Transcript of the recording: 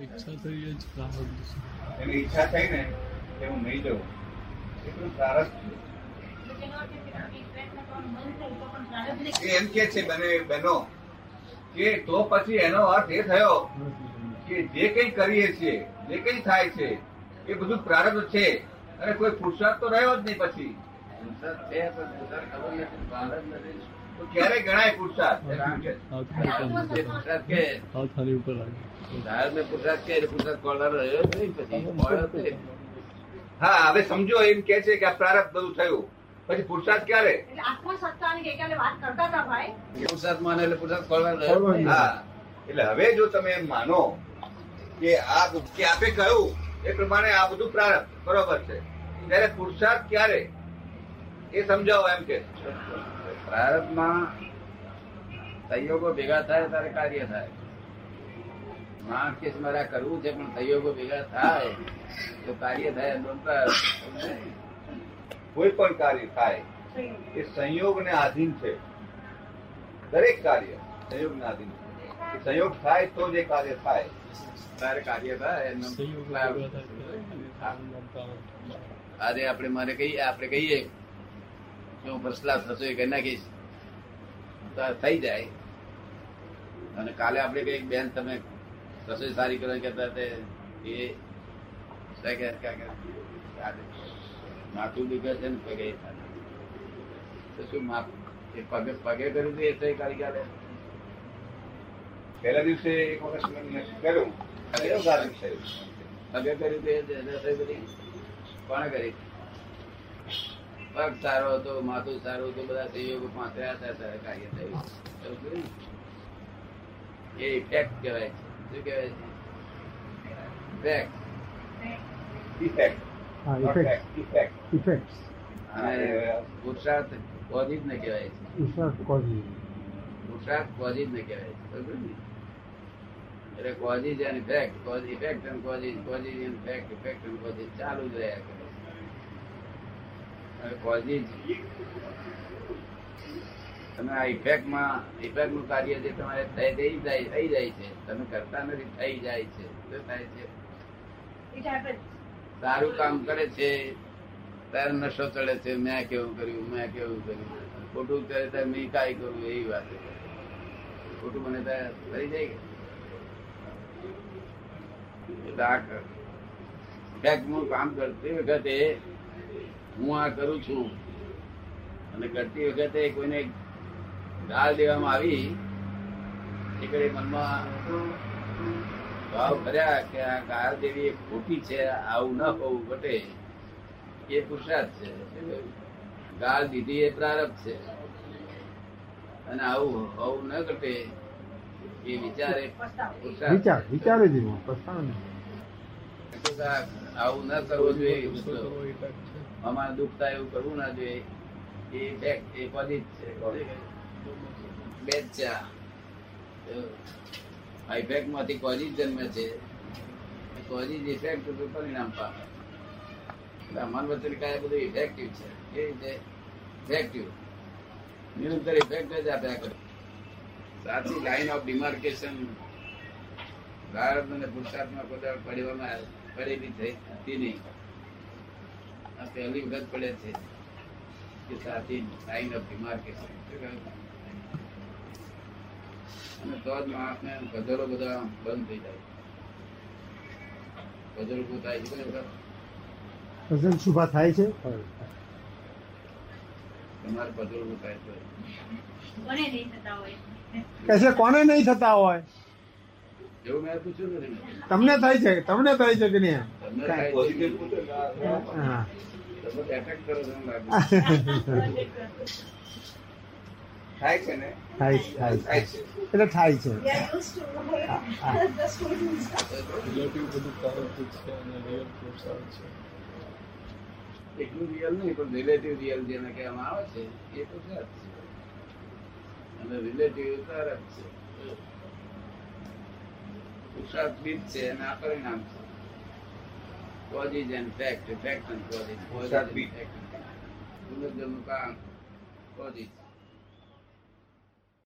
ઈચ્છા થઈ જ પ્રારબ્ધ છે. એની ઈચ્છા થઈ ને કે હું નહીં જવું એટલું પ્રારબ્ધ છે. એમ કે છે બને બહેનો કે તો પછી એનો અર્થ એ થયો કે જે કંઈ કરીએ છીએ જે કંઈ થાય છે એ બધું પ્રારબ્ધ છે. અને કોઈ પુરુષાર્થ તો રહ્યો જ નહીં પછી. પુરુષાર્થ છે પણ ખબર નથી પ્રારબ્ધ નથી. તો ક્યારે ગણાય પુરુષાર્થ કે? ઉપર કે રહ્યો નહીં પછી. હા હવે સમજો એમ કે છે કે આ પ્રારબ્ધ બધું થયું. પછી પુરુષાર્થ ક્યારે? એટલે આત્મસત્તાની ગઈકાલે વાત કરતા હતા ભાઈ? પુરુષાર્થ માને એટલે પુરુષાર્થ કોલર હા. એટલે હવે જો તમે એમ માનો કે આ કે આપે કહ્યું એ પ્રમાણે આ બધું પ્રારંભ. બરોબર છે. ત્યારે પુરુષાર્થ ક્યારે? એ સમજાવો એમ કે. પ્રારબ્ધમાં સહયોગો ભેગા થાય ત્યારે કાર્ય થાય. માણસ કે મારે કરવું છે પણ સહયોગો ભેગા થાય તો કાર્ય થાય કોઈ પણ કાર્ય થાય એ સંયોગને આધીન છે. દરેક કાર્ય સંયોગને આધીન છે. સંયોગ થાય તો જે કાર્ય થાય. ત્યારે કાર્ય થાય. આજે આપણે મારે કહીએ આપણે કહીએ હું ફર્સ્ટ ક્લાસ રસોઈ કરી નાખીશ. થઈ જાય. અને કાલે આપણે કઈ બેન તમે રસોઈ સારી કરો કેતા હતા, એ માથું દુખે છે ને પગે. તો શું માપ, એ પગે પગે કર્યું હતું એ થઈ કાલે કાલે? પહેલા દિવસે એક વખત કર્યું? પગે કર્યું એ રસોઈ બધી. કોણે કરી? પગ સારો હતો માથું સારું હતું બધા સંયોગો પાંચર્યા હતા ત્યારે કાર્ય થયું. એ ઇફેક્ટ કહેવાય છે. શું કહેવાય છે? ઇફેક્ટ ઇફેક્ટ હા, Not effect. fact, effect. Effects અને પુરુષાર્થ કોઝિજ ને કહેવાય છે. ઈશ્વર કોઝી પુરુષાર્થ કોઝિજ ને કહેવાય છે. એટલે causes and effect cause effect and causes causes and effect effect and causes ચાલુ જ રહ્યા કરે હવે કોઝિજ તમે આ ઇફેક્ટમાં ઇફેક્ટનું કાર્ય જે તમારે થઈ થઈ જાય થઈ જાય છે. તમે કરતા નથી થઈ જાય છે. શું થાય છે? સારું કામ કરે છે. ત્યારે નશો ચડે છે. મેં કેવું કર્યું મેં કેવું કર્યું. ખોટું કરે ત્યારે મેં કાંઈ કરું એવી વાત છે. ખોટું મને ત્યારે થઈ જાય એટલે આ. હું કામ કરતી વખતે હું આ કરું છું. અને કરતી વખતે કોઈને ગાળ દેવામાં આવી એ મનમાં ભાવ કર્યા કે આ ગાળ દેવી એ ખોટી છે આવું ન હોવું ઘટે. એ પુરુષાર્થ છે. ગાળ દીધી એ પ્રારબ્ધ છે. અને આવું હોવું ન ઘટે એ વિચારે. વિચાર વિચારે જ આવું ન કરવું જોઈએ અમારે દુઃખ થાય એવું કરવું ના જોઈએ. એ બેક એ પોઝિટ છે. બે છે આ. તો ઇફેક્ટમાંથી કોઝિટ જન્મે છે. કોઝિટ ઇફેક્ટ પરિણામ પામે. એટલે મન વચન કાય બધું ઇફેક્ટિવ છે. એ રીતે? ઇફેક્ટિવ નિરંતર ઇફેક્ટ જ આપ્યા કરે સાચી લાઈન ઓફ ડિમાર્કેશન ભારત અને પુરુષાર્થમાં કોઈ પડવામાં પડેલી થઈ હતી નહીં. આ પહેલી વખત પડે છે કે સાચી સાઈન ઓફ ડિમાર્કેશન અને તો જ માણસને ગઝલો બધા બંધ થઈ જાય. ગઝલો ઉભું થાય છે વખત? શુભા થાય છે? તમારે પધરો ઉભું થાય છે? કોને નહીં થતા હોય? કોને નહીં થતા હોય? એવું મેં પૂછ્યું નથી તમને થાય છે? તમને થાય છે કે નહીં તમને થાય છે? પૂછો હા. તમે કરો છો થાય છે ને? થાય થાય થાય છે. છે. એટલે થાય છે. રિલેટિવ બધું જ છે અને ખૂબ પુરુષાર્થ છે. એટલું રિયલ નહીં પણ રિલેટિવ રિયલ જેને કહેવામાં આવે છે એ તો છે છે અને રિલેટિવ તરફ છે. પુરુષાર્થ બીજ છે અને આ પરિણામ છે. Causes and fact fact and causes પુરુષાર્થ બીજ. પુનર્જન્મનું કામ. કોઝિજ